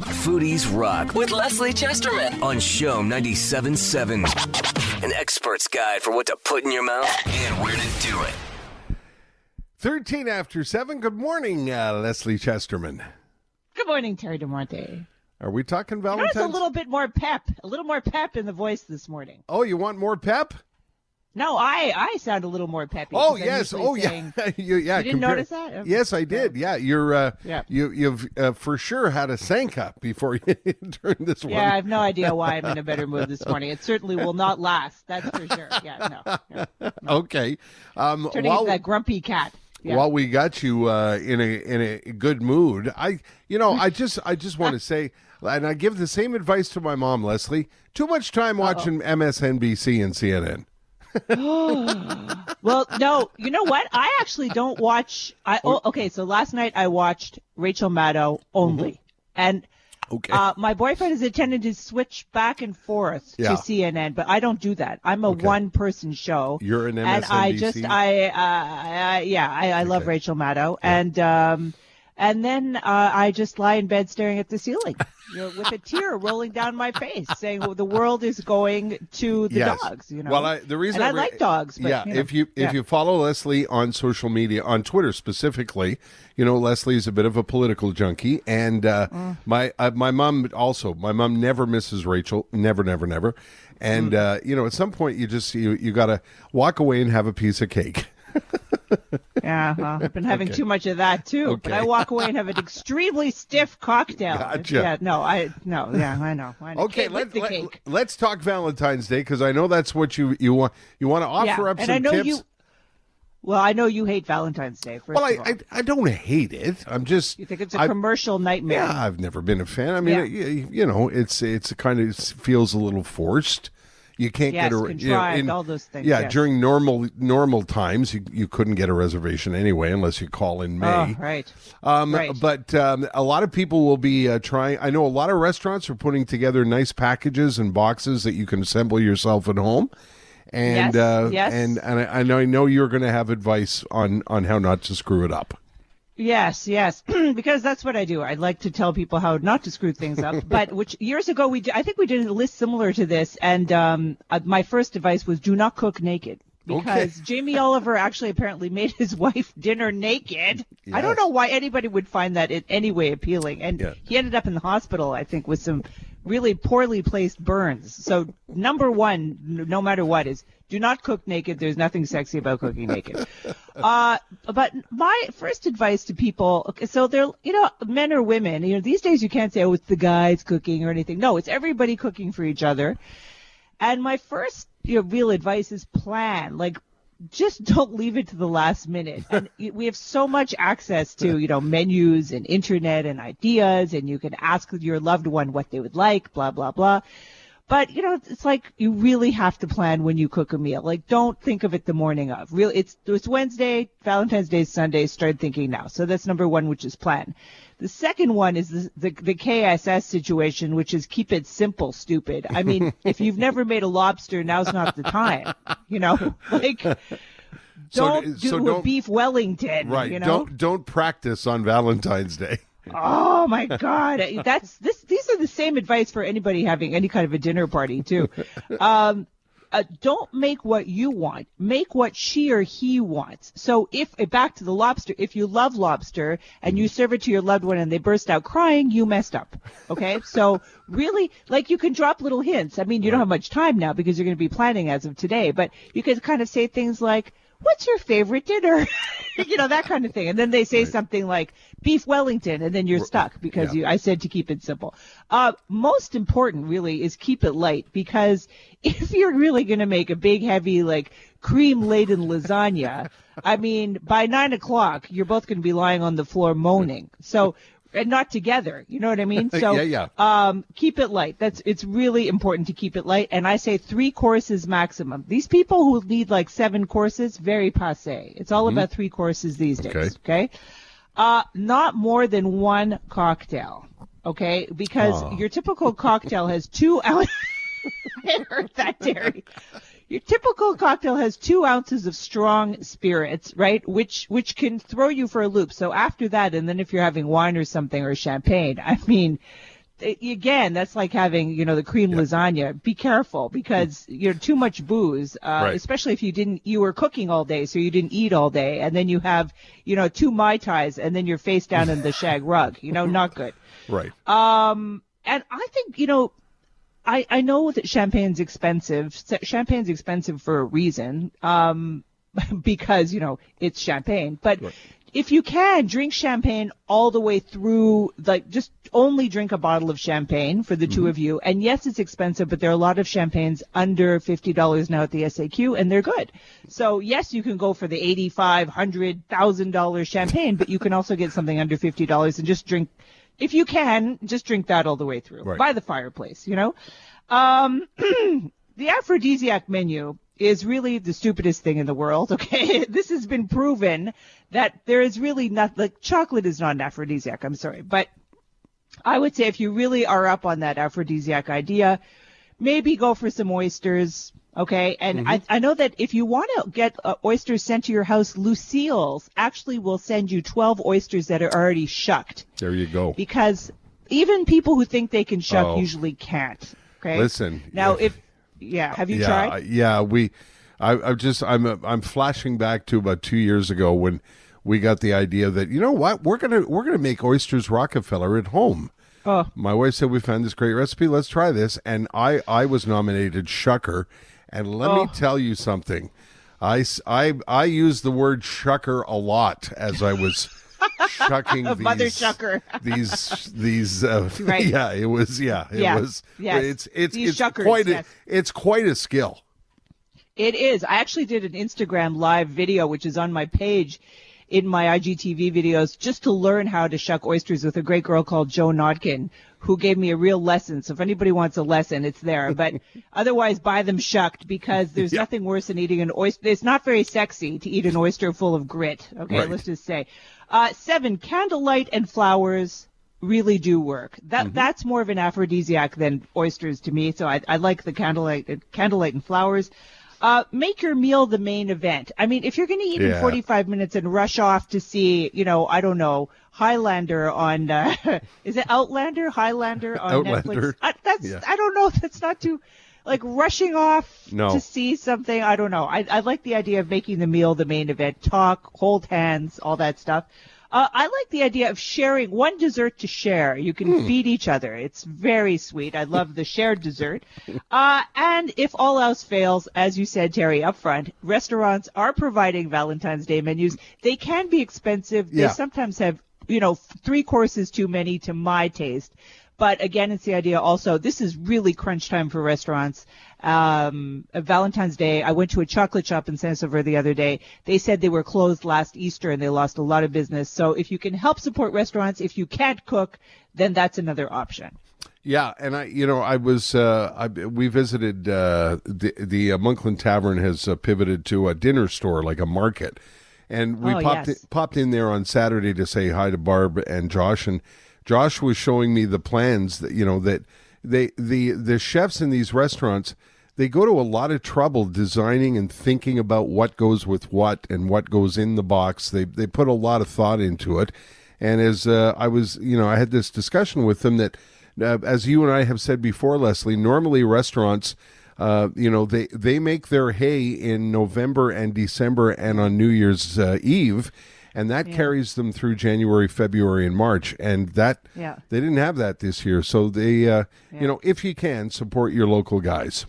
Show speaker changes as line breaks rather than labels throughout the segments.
Foodies Rock with Leslie Chesterman on CHOM 97.7. An expert's guide for what to put in your mouth and where to do it.
13 after 7. Good morning, uh, Leslie Chesterman.
Good morning, Terry DiMonte.
Are we talking
There's
Valentine's?
a little bit more pep, a little more pep in the voice this morning.
oh, you want more pep?
No, I I sound a little more peppy.
Oh yes. Oh yeah. you, yeah.
You didn't
compare-
notice that? Okay.
Yes, I did. Yeah, you're. Uh,
Yeah.
You you've uh, for sure had a Sanka before you turned this one.
Yeah, I have no idea why I'm in a better mood this morning. It certainly will not last. That's for sure. Yeah, no. yeah.
Okay. Um,
Turning
while
into that grumpy cat. Yeah.
while we got you uh, in a in a good mood, I you know I just I just want to say, and I give the same advice to my mom, Leslie. Too much time watching MSNBC and CNN.
Well, no, you know what? I actually don't watch. I oh, okay. So last night I watched Rachel Maddow only, and
Mm-hmm. Okay.
uh, my boyfriend has intended to switch back and forth
Yeah.
to CNN, but I don't do that. I'm a one-person show.
You're an MSNBC?
and I just I, uh, I yeah I, I love Rachel Maddow, and um, and then uh, I just lie in bed staring at the ceiling. You know, with a tear rolling down my face, saying well, the world is going to the
Yes.
dogs. You know.
Well, I, the reason
and I,
re-
like dogs. But,
yeah,
you know,
if you if
yeah.
you follow Leslie on social media, on Twitter specifically, you know Leslie is a bit of a political junkie, and uh,
Mm.
my uh, my mom also. My mom never misses Rachel, never, never, never. And
Mm.
uh, you know, at some point, you just you you got to walk away and have a piece of cake.
Yeah, well, I've been having too much of that too. But I walk away and have an extremely stiff cocktail.
Gotcha.
Yeah, no, I no, yeah, I know. I know.
Okay, let, let, let's talk Valentine's Day because I know that's what you you want. You want to offer
yeah,
up
and
some
I know
tips.
you. Well, I know you hate Valentine's Day.
Well, I. I I don't hate it. I'm just
you think it's a
I-
commercial nightmare.
Yeah, I've never been a fan. I mean,
Yeah.
you, you know, it's it's a kind of feels a little forced. You can't
Yes,
get a you know, in-
all those things,
Yeah,
yes.
during normal normal times, you, you couldn't get a reservation anyway unless you call in May.
Oh, right.
Um,
Right.
But um, a lot of people will be uh, trying. I know a lot of restaurants are putting together nice packages and boxes that you can assemble yourself at home. And
Yes,
uh,
yes.
and and I, and I know you're going to have advice on on how not to screw it up.
Yes, yes, because that's what I do. I'd like to tell people how not to screw things up. but which years ago we did, I think we did a list similar to this, and um, uh, my first advice was do not cook naked. Because Jamie Oliver actually apparently made his wife dinner naked. I don't know why anybody would find that in any way appealing. And
Yeah.
he ended up in the hospital, I think, with some really poorly placed burns. So number one, no matter what, is do not cook naked. There's nothing sexy about cooking naked. uh, but my first advice to people, okay, so they're, you know, men or women, you know, these days you can't say, oh, it's the guys cooking or anything. No, it's everybody cooking for each other. And my first you know, real advice is plan. Like, just don't leave it to the last minute. And we have so much access to, you know, menus and internet and ideas, and you can ask your loved one what they would like, blah, blah, blah. But, you know, it's like you really have to plan when you cook a meal. Like, don't think of it the morning of. Real, it's, it's Wednesday, Valentine's Day is Sunday, start thinking now. So that's number one, which is plan. The second one is the, the, the KSS situation, which is keep it simple, stupid. I mean, if you've never made a lobster, now's not the time. You know, like, don't
so
do
don't-
a beef Wellington.
Right.
You know?
Don't don't practice on Valentine's Day.
Oh my God, that's this. These are the same advice for anybody having any kind of a dinner party too. Um, uh, don't make what you want. Make what she or he wants. So if uh, back to the lobster, if you love lobster and you serve it to your loved one and they burst out crying, you messed up. Okay, so really, like you can drop little hints. I mean, you don't have much time now because you're going to be planning as of today, but you can kind of say things like. What's your favorite dinner? you know, that kind of thing. And then they say something like beef Wellington and then you're stuck because
yeah.
you, I said to keep it simple. Uh, most important really is keep it light because if you're really going to make a big, heavy, like cream laden lasagna, I mean, by nine o'clock, you're both going to be lying on the floor moaning. So, and not together. You know what I mean? So,
Yeah, yeah.
um, keep it light. That's it's really important to keep it light. And I say three courses maximum. These people who need like seven courses, very passe. It's all about three courses these days.
Okay.
Okay. Uh, not more than one cocktail. Okay, because your typical cocktail has two ounces. I heard that, Terry. Your typical cocktail has two ounces of strong spirits, right? Which which can throw you for a loop. So after that, and then if you're having wine or something or champagne, I mean, again, that's like having, you know, the cream lasagna. Be careful because you're too much booze, uh,
Right.
especially if you didn't, you were cooking all day, so you didn't eat all day. And then you have, you know, two Mai Tais and then you're face down in the shag rug, you know, not good.
Right.
Um, and I think, you know, I, I know that champagne's expensive. Champagne's expensive for a reason, um, because, you know, it's champagne. But if you can, drink champagne all the way through, like, just only drink a bottle of champagne for the two of you. And yes, it's expensive, but there are a lot of champagnes under $50 now at the SAQ, and they're good. So yes, you can go for the eighty-five, hundred, thousand dollar champagne, but you can also get something under $50 and just drink if you can, just drink that all the way through
Right.
by the fireplace, you know? Um, the aphrodisiac menu is really the stupidest thing in the world, okay? this has been proven that there is really not, like, chocolate is not an aphrodisiac, I'm sorry. But I would say if you really are up on that aphrodisiac idea, maybe go for some oysters, okay? And I, I know that if you want to get uh, oysters sent to your house, Lucille's actually will send you 12 oysters that are already shucked
There you go.
because even people who think they can shuck
Oh.
usually can't. Okay.
Listen,
Now,
if-
if yeah, have you
yeah,
tried?
yeah. We, I, I'm just, I'm, I'm flashing back to about two years ago when we got the idea that you know what, we're gonna, we're gonna make oysters Rockefeller at home.
Oh.
My wife said we found this great recipe. Let's try this, and I, I was nominated shucker, and let me
Oh.
tell you something. I, I, I use the word shucker a lot as I was shucking these,
Mother shucker.
these these uh,
Right.
yeah it was yeah it
Yeah.
was
Yes.
it's it's
These
it's
shuckers,
quite a
yes.
it's quite a skill
It is. I actually did an Instagram live video, which is on my page in my IGTV videos, just to learn how to shuck oysters with a great girl called Joe Nodkin, who gave me a real lesson. So if anybody wants a lesson, it's there. But otherwise, buy them shucked because there's
Yeah.
nothing worse than eating an oyster. It's not very sexy to eat an oyster full of grit. Okay,
Right.
let's just say. Uh, seven, candlelight and flowers really do work. That that's more of an aphrodisiac than oysters to me. So I, I like the candlelight candlelight and flowers. Uh, make your meal the main event. I mean, if you're going to eat
Yeah.
in 45 minutes and rush off to see, you know, I don't know, Highlander on, uh, is it Outlander? Highlander on
Outlander.
Netflix? I, that's,
Yeah.
I don't know. That's not too, like rushing off
No.
to see something. I don't know. I, I like the idea of making the meal the main event. Talk, hold hands, all that stuff. Uh, I like the idea of sharing one dessert to share. You can
Hmm.
feed each other. It's very sweet. I love the shared dessert. Uh, and if all else fails, as you said, Terry, up front, restaurants are providing Valentine's Day menus. They can be expensive. They
Yeah.
sometimes have, you know, three courses too many to my taste. But again, it's the idea also, this is really crunch time for restaurants. Um, uh, Valentine's Day, I went to a chocolate shop in Saint-Sauveur the other day. They said they were closed last Easter and they lost a lot of business. So if you can help support restaurants, if you can't cook, then that's another option.
Yeah, and I, you know, I was, uh, I, we visited uh, the the uh, Monkland Tavern has uh, pivoted to a dinner store, like a market, and we
Oh,
popped
yes.
in, popped in there on Saturday to say hi to Barb and Josh, and Josh was showing me the plans that you know that they the the chefs in these restaurants they go to a lot of trouble designing and thinking about what goes with what and what goes in the box. They they put a lot of thought into it. And as uh, I was, you know, I had this discussion with them that, uh, as you and I have said before, Leslie, normally restaurants, uh, you know, they they make their hay in November and December and on New Year's uh, Eve. And that carries them through January, February, and March, and that
Yeah.
they didn't have that this year. So they, uh, you know, if you can support your local guys.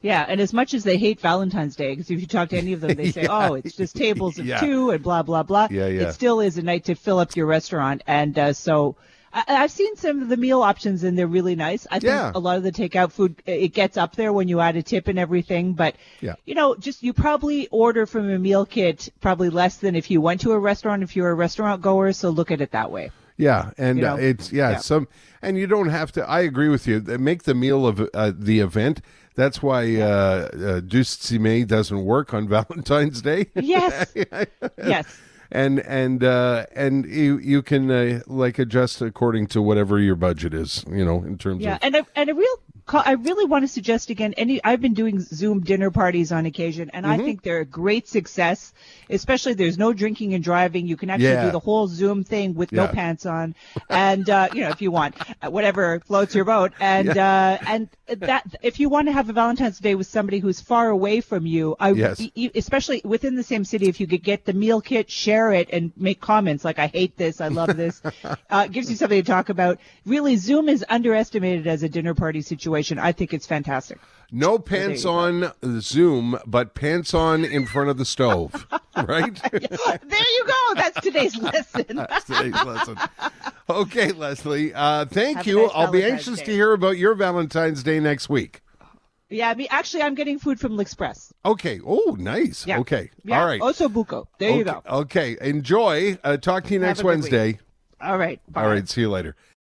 Yeah, and as much as they hate Valentine's Day, because if you talk to any of them, they say,
Yeah.
"Oh, it's just tables of
Yeah.
two and blah blah blah."
Yeah, yeah.
It still is a night to fill up your restaurant, and uh, so I, I've seen some of the meal options, and they're really nice. I think
Yeah.
a lot of the takeout food it gets up there when you add a tip and everything, but
Yeah.
you know, just you probably order from a meal kit probably less than if you went to a restaurant if you're a restaurant goer. So look at it that way.
Yeah, and
You
uh, it's yeah,
Yeah.
some, and you don't have to. I agree with you. They Make the meal of uh, the event. That's why uh, uh, May doesn't work on Valentine's Day.
Yes. yes.
And and uh, and you you can uh, like adjust according to whatever your budget is. You know, in terms
Yeah,
of
and a, and a real call, I really want to suggest again. Any, I've been doing Zoom dinner parties on occasion, and
Mm-hmm.
I think they're a great success. Especially there's no drinking and driving. You can actually
Yeah.
do the whole Zoom thing with no pants on, and uh, you know if you want, uh, whatever floats your boat. And uh, and that if you want to have a Valentine's Day with somebody who's far away from you, I
Yes.
especially within the same city, if you could get the meal kit, share it, and make comments like "I hate this," "I love this," uh, it gives you something to talk about. Really, Zoom is underestimated as a dinner party situation. I think it's fantastic.
No pants on Zoom, but pants on in front of the stove, right?
there you go. That's today's lesson.
That's today's lesson. Okay, Leslie. Uh, thank
Have
you.
nice
I'll be anxious
Day.
to hear about your Valentine's Day next week.
yeah, I mean, actually, I'm getting food from L'Express.
Okay. Oh, nice.
Yeah.
Okay.
Yeah.
All right.
Osso buco. There you go.
Okay. Enjoy. Uh, talk to you next
week.
Wednesday.
All right. Bye.
All right. See you later.